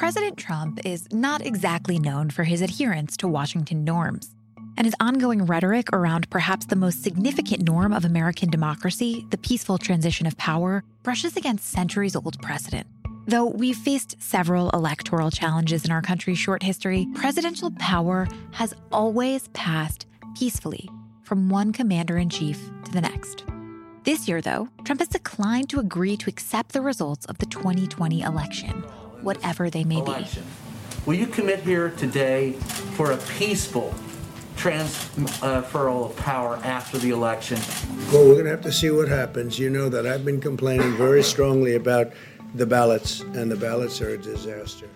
President Trump is not exactly known for his adherence to Washington norms. And his ongoing rhetoric around perhaps the most significant norm of American democracy, the peaceful transition of power, brushes against centuries old precedent. Though we've faced several electoral challenges in our country's short history, presidential power has always passed peacefully from one commander in chief to the next. This year, though, Trump has declined to agree to accept the results of the 2020 election whatever they may election. be. Will you commit here today for a peaceful transfer of power after the election? Well, we're going to have to see what happens. You know that I've been complaining very strongly about the ballots, and the ballots are a disaster.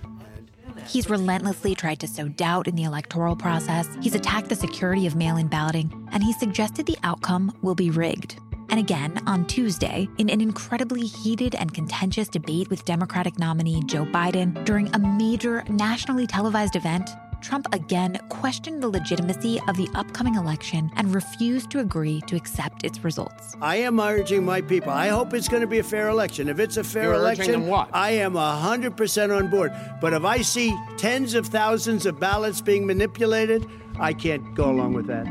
He's relentlessly tried to sow doubt in the electoral process. He's attacked the security of mail in balloting, and he suggested the outcome will be rigged and again on Tuesday in an incredibly heated and contentious debate with Democratic nominee Joe Biden during a major nationally televised event. Trump again questioned the legitimacy of the upcoming election and refused to agree to accept its results. I am urging my people. I hope it's going to be a fair election. If it's a fair You're election, I am 100% on board. But if I see tens of thousands of ballots being manipulated, I can't go along with that.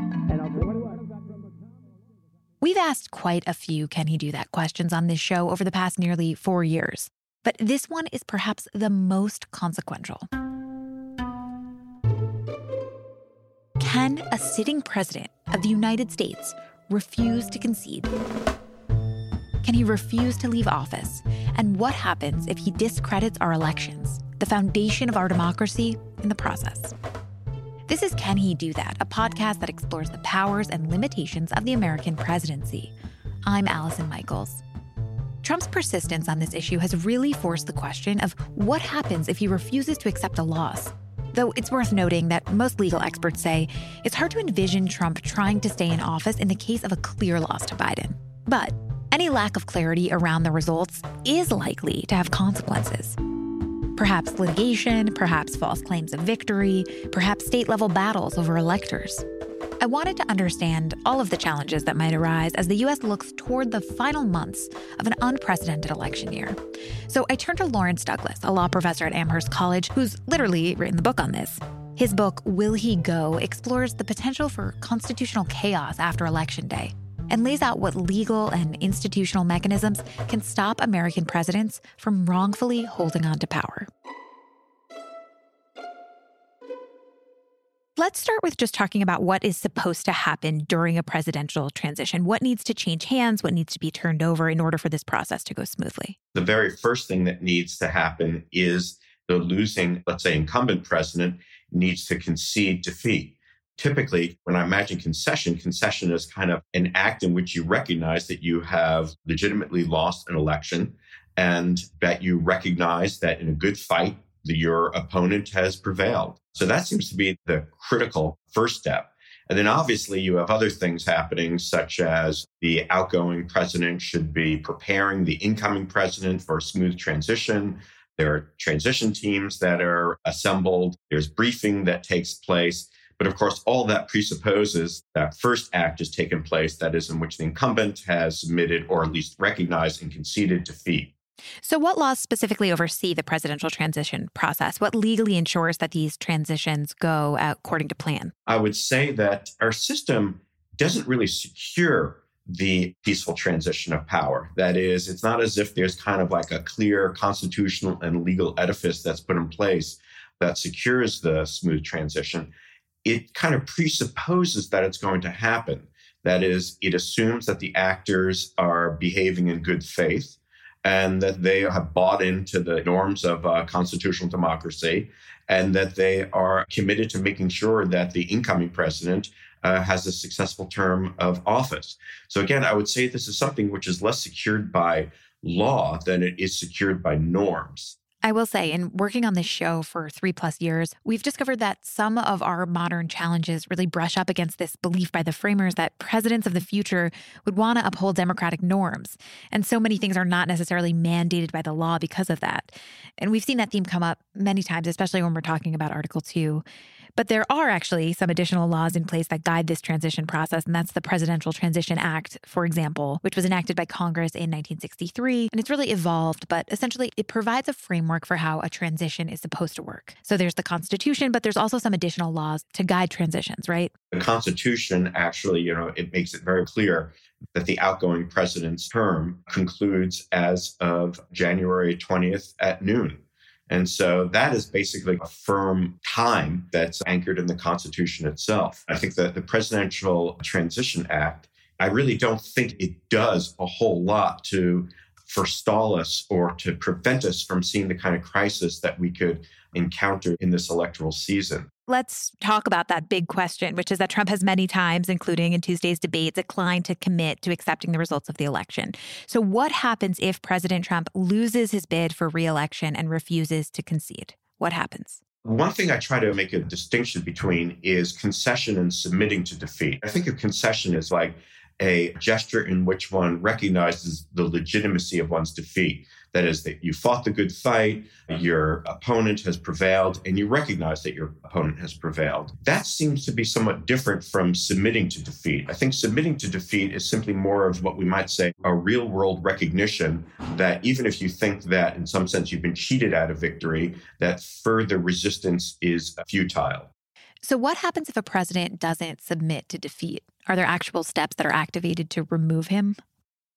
We've asked quite a few Can He Do That questions on this show over the past nearly four years, but this one is perhaps the most consequential. Can a sitting president of the United States refuse to concede? Can he refuse to leave office? And what happens if he discredits our elections, the foundation of our democracy, in the process? This is Can He Do That, a podcast that explores the powers and limitations of the American presidency. I'm Allison Michaels. Trump's persistence on this issue has really forced the question of what happens if he refuses to accept a loss. Though it's worth noting that most legal experts say it's hard to envision Trump trying to stay in office in the case of a clear loss to Biden. But any lack of clarity around the results is likely to have consequences. Perhaps litigation, perhaps false claims of victory, perhaps state level battles over electors. I wanted to understand all of the challenges that might arise as the U.S. looks toward the final months of an unprecedented election year. So I turned to Lawrence Douglas, a law professor at Amherst College, who's literally written the book on this. His book, Will He Go, explores the potential for constitutional chaos after Election Day and lays out what legal and institutional mechanisms can stop American presidents from wrongfully holding on to power. Let's start with just talking about what is supposed to happen during a presidential transition. What needs to change hands? What needs to be turned over in order for this process to go smoothly? The very first thing that needs to happen is the losing, let's say, incumbent president needs to concede defeat typically when I imagine concession, concession is kind of an act in which you recognize that you have legitimately lost an election and that you recognize that in a good fight, your opponent has prevailed. So that seems to be the critical first step. And then obviously you have other things happening, such as the outgoing president should be preparing the incoming president for a smooth transition. There are transition teams that are assembled. There's briefing that takes place. But of course, all that presupposes that first act has taken place, that is, in which the incumbent has submitted or at least recognized and conceded defeat. So, what laws specifically oversee the presidential transition process? What legally ensures that these transitions go according to plan? I would say that our system doesn't really secure the peaceful transition of power. That is, it's not as if there's kind of like a clear constitutional and legal edifice that's put in place that secures the smooth transition it kind of presupposes that it's going to happen. That is, it assumes that the actors are behaving in good faith and that they have bought into the norms of uh, constitutional democracy and that they are committed to making sure that the incoming president uh, has a successful term of office. So, again, I would say this is something which is less secured by law than it is secured by norms. I will say, in working on this show for three plus years, we've discovered that some of our modern challenges really brush up against this belief by the framers that presidents of the future would want to uphold democratic norms. And so many things are not necessarily mandated by the law because of that. And we've seen that theme come up many times, especially when we're talking about Article 2. But there are actually some additional laws in place that guide this transition process, and that's the Presidential Transition Act, for example, which was enacted by Congress in 1963. And it's really evolved, but essentially it provides a framework for how a transition is supposed to work. So there's the Constitution, but there's also some additional laws to guide transitions, right? The Constitution actually, you know, it makes it very clear that the outgoing president's term concludes as of January 20th at noon. And so that is basically a firm time that's anchored in the Constitution itself. I think that the Presidential Transition Act, I really don't think it does a whole lot to forestall us or to prevent us from seeing the kind of crisis that we could encounter in this electoral season. Let's talk about that big question, which is that Trump has many times, including in Tuesday's debate, declined to commit to accepting the results of the election. So, what happens if President Trump loses his bid for reelection and refuses to concede? What happens? One thing I try to make a distinction between is concession and submitting to defeat. I think a concession is like a gesture in which one recognizes the legitimacy of one's defeat. That is, that you fought the good fight, your opponent has prevailed, and you recognize that your opponent has prevailed. That seems to be somewhat different from submitting to defeat. I think submitting to defeat is simply more of what we might say a real world recognition that even if you think that in some sense you've been cheated out of victory, that further resistance is futile. So, what happens if a president doesn't submit to defeat? Are there actual steps that are activated to remove him?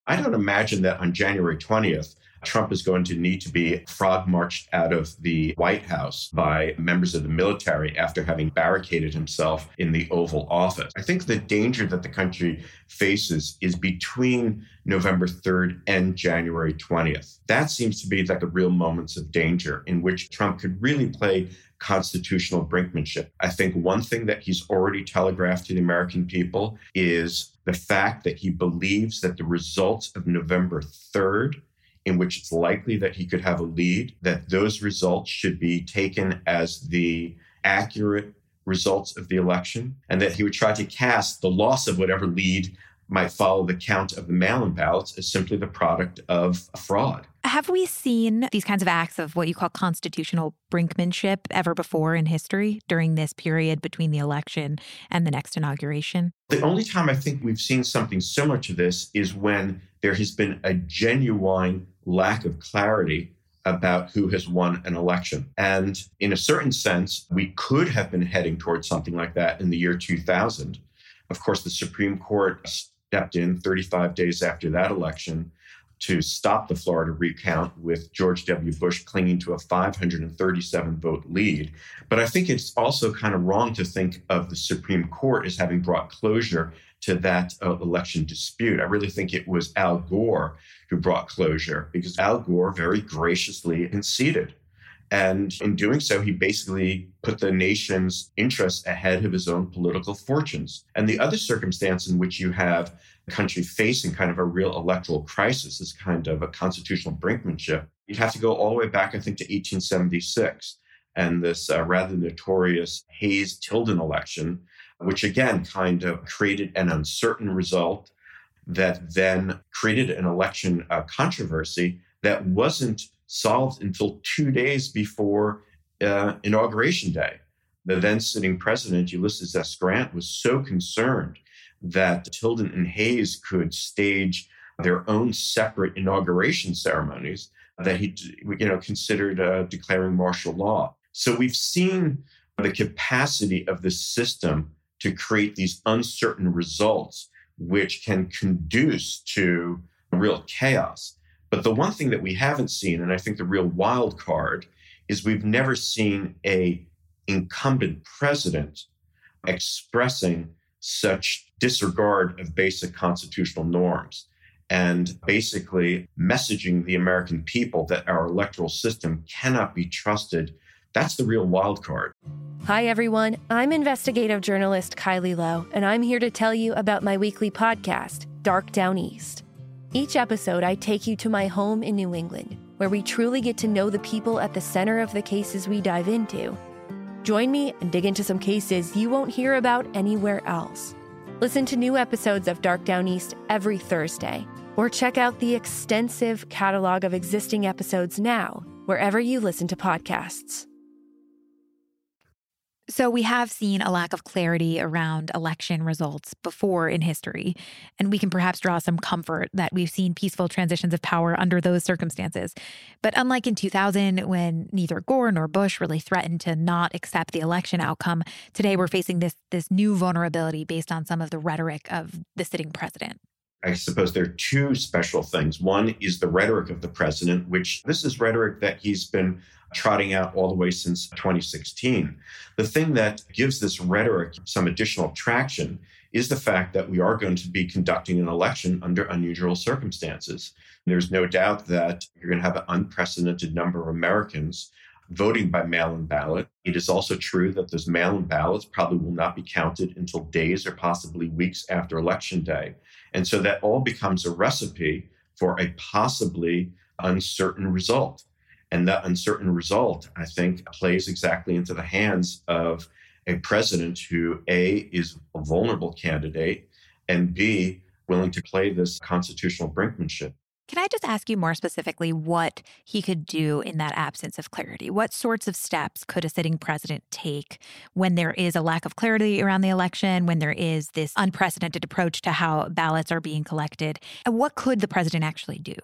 I don't imagine that on January 20th, Trump is going to need to be frog marched out of the White House by members of the military after having barricaded himself in the Oval Office. I think the danger that the country faces is between November 3rd and January 20th. That seems to be like the real moments of danger in which Trump could really play constitutional brinkmanship. I think one thing that he's already telegraphed to the American people is the fact that he believes that the results of November 3rd in which it's likely that he could have a lead, that those results should be taken as the accurate results of the election, and that he would try to cast the loss of whatever lead might follow the count of the mail in ballots as simply the product of a fraud. Have we seen these kinds of acts of what you call constitutional brinkmanship ever before in history during this period between the election and the next inauguration? The only time I think we've seen something similar to this is when there has been a genuine lack of clarity about who has won an election. And in a certain sense, we could have been heading towards something like that in the year 2000. Of course, the Supreme Court stepped in 35 days after that election to stop the Florida recount with George W. Bush clinging to a 537 vote lead. But I think it's also kind of wrong to think of the Supreme Court as having brought closure to that uh, election dispute. I really think it was Al Gore who brought closure because Al Gore very graciously conceded. And in doing so, he basically put the nation's interests ahead of his own political fortunes. And the other circumstance in which you have a country facing kind of a real electoral crisis, is kind of a constitutional brinkmanship, you'd have to go all the way back, I think, to 1876 and this uh, rather notorious Hayes Tilden election, which again kind of created an uncertain result that then created an election uh, controversy that wasn't solved until two days before uh, Inauguration Day. The then sitting president, Ulysses S. Grant, was so concerned that Tilden and Hayes could stage their own separate inauguration ceremonies that he you know, considered uh, declaring martial law. So we've seen the capacity of the system to create these uncertain results, which can conduce to real chaos. But the one thing that we haven't seen, and I think the real wild card, is we've never seen a incumbent president expressing such disregard of basic constitutional norms and basically messaging the American people that our electoral system cannot be trusted. That's the real wild card. Hi, everyone. I'm investigative journalist Kylie Low, and I'm here to tell you about my weekly podcast, Dark Down East. Each episode, I take you to my home in New England, where we truly get to know the people at the center of the cases we dive into. Join me and dig into some cases you won't hear about anywhere else. Listen to new episodes of Dark Down East every Thursday, or check out the extensive catalog of existing episodes now, wherever you listen to podcasts. So, we have seen a lack of clarity around election results before in history, and we can perhaps draw some comfort that we've seen peaceful transitions of power under those circumstances. But unlike in 2000, when neither Gore nor Bush really threatened to not accept the election outcome, today we're facing this, this new vulnerability based on some of the rhetoric of the sitting president. I suppose there are two special things. One is the rhetoric of the president, which this is rhetoric that he's been trotting out all the way since 2016. The thing that gives this rhetoric some additional traction is the fact that we are going to be conducting an election under unusual circumstances. There's no doubt that you're going to have an unprecedented number of Americans voting by mail in ballot. It is also true that those mail in ballots probably will not be counted until days or possibly weeks after Election Day. And so that all becomes a recipe for a possibly uncertain result. And that uncertain result, I think, plays exactly into the hands of a president who, A, is a vulnerable candidate, and B, willing to play this constitutional brinkmanship. Can I just ask you more specifically what he could do in that absence of clarity? What sorts of steps could a sitting president take when there is a lack of clarity around the election, when there is this unprecedented approach to how ballots are being collected? And what could the president actually do?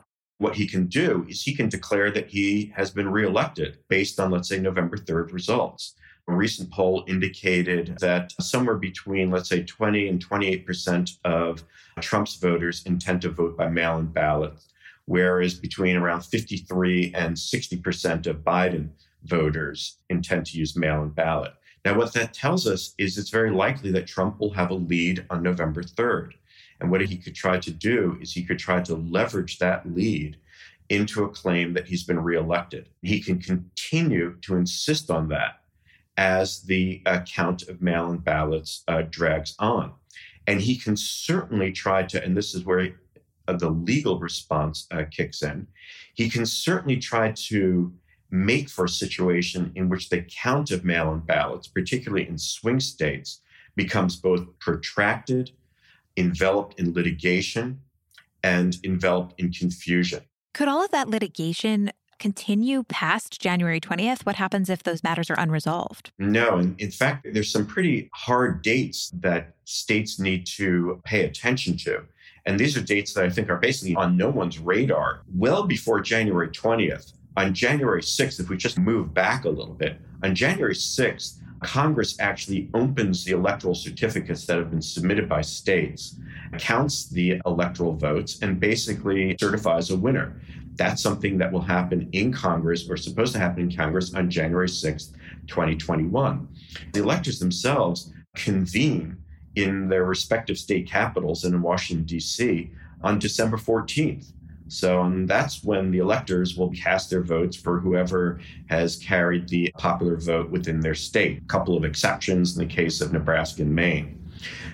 What he can do is he can declare that he has been reelected based on, let's say, November 3rd results. A recent poll indicated that somewhere between, let's say, 20 and 28% of Trump's voters intend to vote by mail in ballot whereas between around 53 and 60% of Biden voters intend to use mail in ballot. Now, what that tells us is it's very likely that Trump will have a lead on November 3rd. And what he could try to do is he could try to leverage that lead into a claim that he's been reelected. He can continue to insist on that as the uh, count of mail in ballots uh, drags on. And he can certainly try to, and this is where uh, the legal response uh, kicks in, he can certainly try to make for a situation in which the count of mail in ballots, particularly in swing states, becomes both protracted, enveloped in litigation, and enveloped in confusion. Could all of that litigation continue past January 20th? What happens if those matters are unresolved? No. In, in fact, there's some pretty hard dates that states need to pay attention to. And these are dates that I think are basically on no one's radar. Well before January 20th, on January 6th, if we just move back a little bit, on January 6th, Congress actually opens the electoral certificates that have been submitted by states, counts the electoral votes, and basically certifies a winner. That's something that will happen in Congress or supposed to happen in Congress on January 6th, 2021. The electors themselves convene in their respective state capitals and in Washington, D.C. on December 14th. So um, that's when the electors will cast their votes for whoever has carried the popular vote within their state. A couple of exceptions in the case of Nebraska and Maine.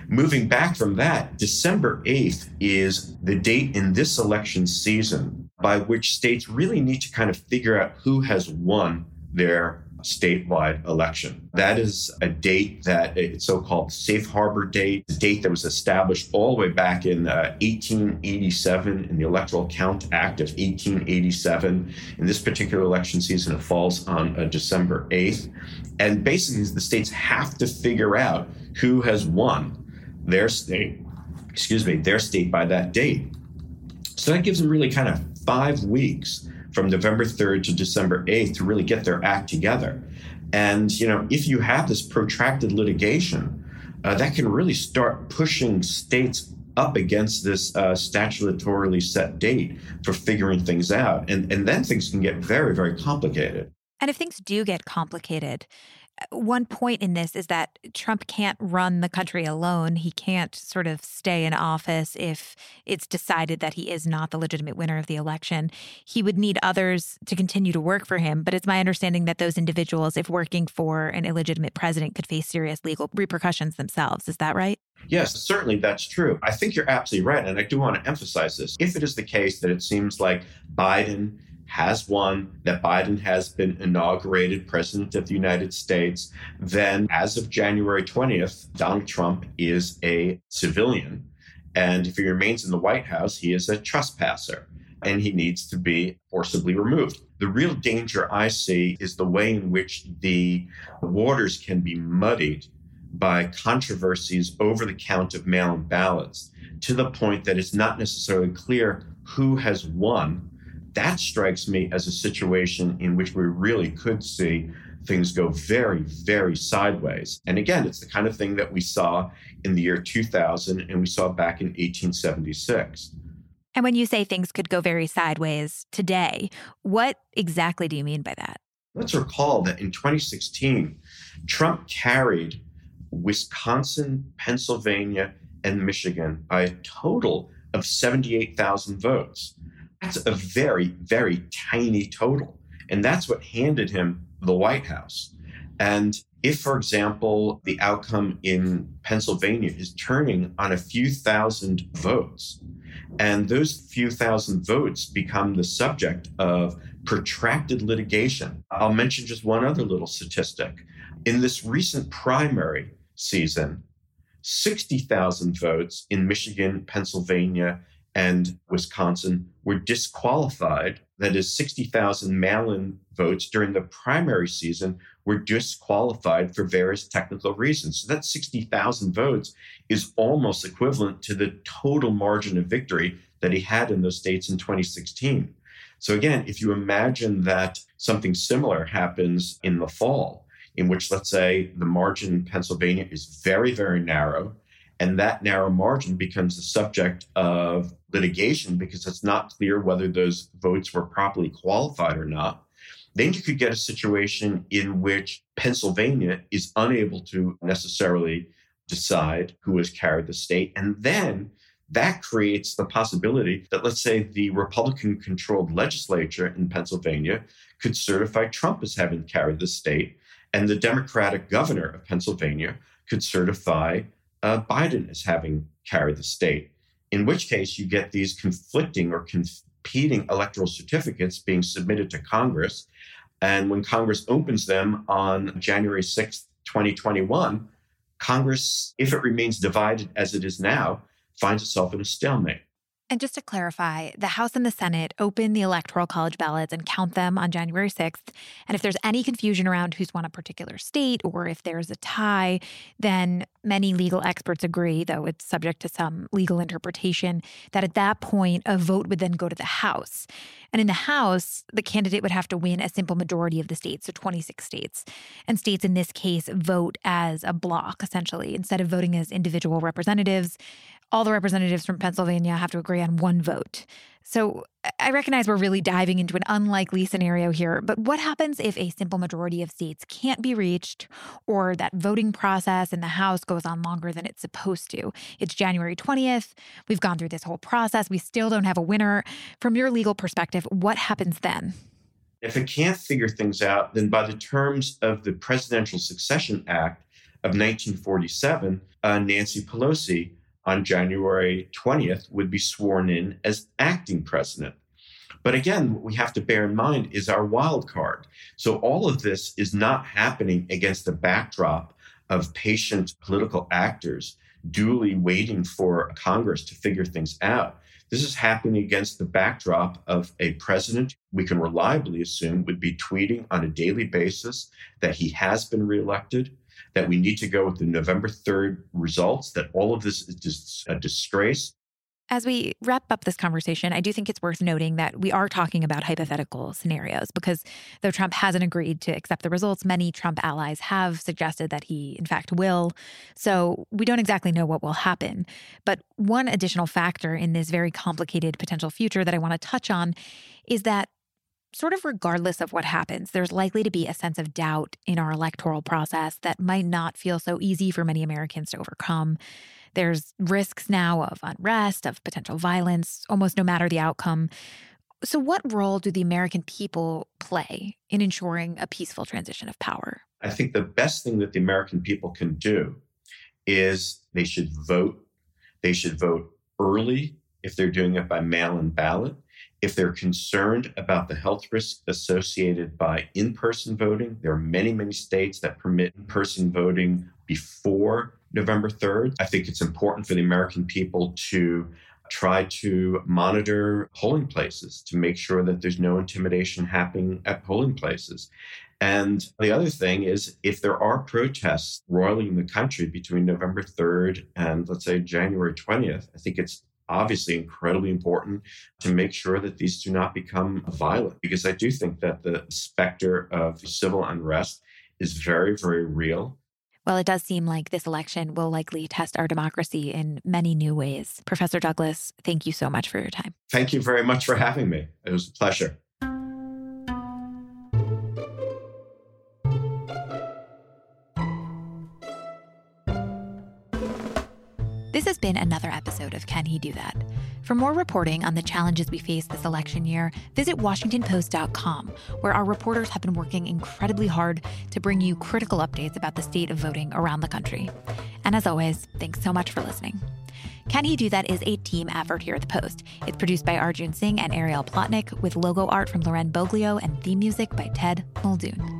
Moving back from that, December 8th is the date in this election season by which states really need to kind of figure out who has won their statewide election. That is a date that it's so-called safe harbor date, a date that was established all the way back in uh, 1887 in the Electoral Count Act of 1887. In this particular election season, it falls on uh, December 8th. And basically, the states have to figure out who has won their state, excuse me, their state by that date. So that gives them really kind of five weeks from November 3rd to December 8th to really get their act together. And, you know, if you have this protracted litigation, uh, that can really start pushing states up against this uh, statutorily set date for figuring things out. And, and then things can get very, very complicated. And if things do get complicated, one point in this is that Trump can't run the country alone. He can't sort of stay in office if it's decided that he is not the legitimate winner of the election. He would need others to continue to work for him. But it's my understanding that those individuals, if working for an illegitimate president, could face serious legal repercussions themselves. Is that right? Yes, certainly that's true. I think you're absolutely right. And I do want to emphasize this. If it is the case that it seems like Biden has won, that Biden has been inaugurated president of the United States, then as of January 20th, Donald Trump is a civilian. And if he remains in the White House, he is a trespasser and he needs to be forcibly removed. The real danger I see is the way in which the waters can be muddied by controversies over the count of mail in ballots to the point that it's not necessarily clear who has won. That strikes me as a situation in which we really could see things go very, very sideways. And again, it's the kind of thing that we saw in the year 2000 and we saw back in 1876. And when you say things could go very sideways today, what exactly do you mean by that? Let's recall that in 2016, Trump carried Wisconsin, Pennsylvania, and Michigan by a total of 78,000 votes. That's a very, very tiny total. And that's what handed him the White House. And if, for example, the outcome in Pennsylvania is turning on a few thousand votes, and those few thousand votes become the subject of protracted litigation, I'll mention just one other little statistic. In this recent primary, season, 60,000 votes in Michigan, Pennsylvania, and Wisconsin were disqualified. That is, 60,000 mail in votes during the primary season were disqualified for various technical reasons. So that 60,000 votes is almost equivalent to the total margin of victory that he had in those states in 2016. So, again, if you imagine that something similar happens in the fall, in which, let's say, the margin in Pennsylvania is very, very narrow, and that narrow margin becomes the subject of litigation because it's not clear whether those votes were properly qualified or not. Then you could get a situation in which Pennsylvania is unable to necessarily decide who has carried the state. And then that creates the possibility that, let's say, the Republican controlled legislature in Pennsylvania could certify Trump as having carried the state and the Democratic governor of Pennsylvania could certify uh, Biden is having carried the state, in which case you get these conflicting or competing electoral certificates being submitted to Congress. And when Congress opens them on January 6th, 2021, Congress, if it remains divided as it is now, finds itself in a stalemate. And just to clarify, the House and the Senate open the Electoral College ballots and count them on January 6th. And if there's any confusion around who's won a particular state or if there's a tie, then many legal experts agree, though it's subject to some legal interpretation, that at that point, a vote would then go to the House. And in the House, the candidate would have to win a simple majority of the states, so 26 states. And states in this case vote as a block, essentially, instead of voting as individual representatives all the representatives from Pennsylvania have to agree on one vote. So I recognize we're really diving into an unlikely scenario here, but what happens if a simple majority of states can't be reached or that voting process in the House goes on longer than it's supposed to? It's January 20th. We've gone through this whole process. We still don't have a winner. From your legal perspective, what happens then? If it can't figure things out, then by the terms of the Presidential Succession Act of 1947, uh, Nancy Pelosi on January 20th would be sworn in as acting president. But again, what we have to bear in mind is our wild card. So all of this is not happening against the backdrop of patient political actors duly waiting for Congress to figure things out. This is happening against the backdrop of a president we can reliably assume would be tweeting on a daily basis that he has been reelected, that we need to go with the November 3rd results, that all of this is just a disgrace. As we wrap up this conversation, I do think it's worth noting that we are talking about hypothetical scenarios because though Trump hasn't agreed to accept the results, many Trump allies have suggested that he, in fact, will. So we don't exactly know what will happen. But one additional factor in this very complicated potential future that I want to touch on is that sort of regardless of what happens, there's likely to be a sense of doubt in our electoral process that might not feel so easy for many Americans to overcome. There's risks now of unrest, of potential violence, almost no matter the outcome. So, what role do the American people play in ensuring a peaceful transition of power? I think the best thing that the American people can do is they should vote. They should vote early if they're doing it by mail in ballot. If they're concerned about the health risks associated by in person voting, there are many, many states that permit in person voting before November 3rd. I think it's important for the American people to try to monitor polling places to make sure that there's no intimidation happening at polling places. And the other thing is, if there are protests roiling in the country between November 3rd and, let's say, January 20th, I think it's obviously incredibly important to make sure that these do not become violent, because I do think that the specter of civil unrest is very, very real. Well, it does seem like this election will likely test our democracy in many new ways. Professor Douglas, thank you so much for your time. Thank you very much for having me. It was a pleasure. Another episode of Can He Do That? For more reporting on the challenges we face this election year, visit WashingtonPost.com, where our reporters have been working incredibly hard to bring you critical updates about the state of voting around the country. And as always, thanks so much for listening. Can He Do That is a team effort here at the Post. It's produced by Arjun Singh and Ariel Plotnick, with logo art from Loren Boglio and theme music by Ted Muldoon.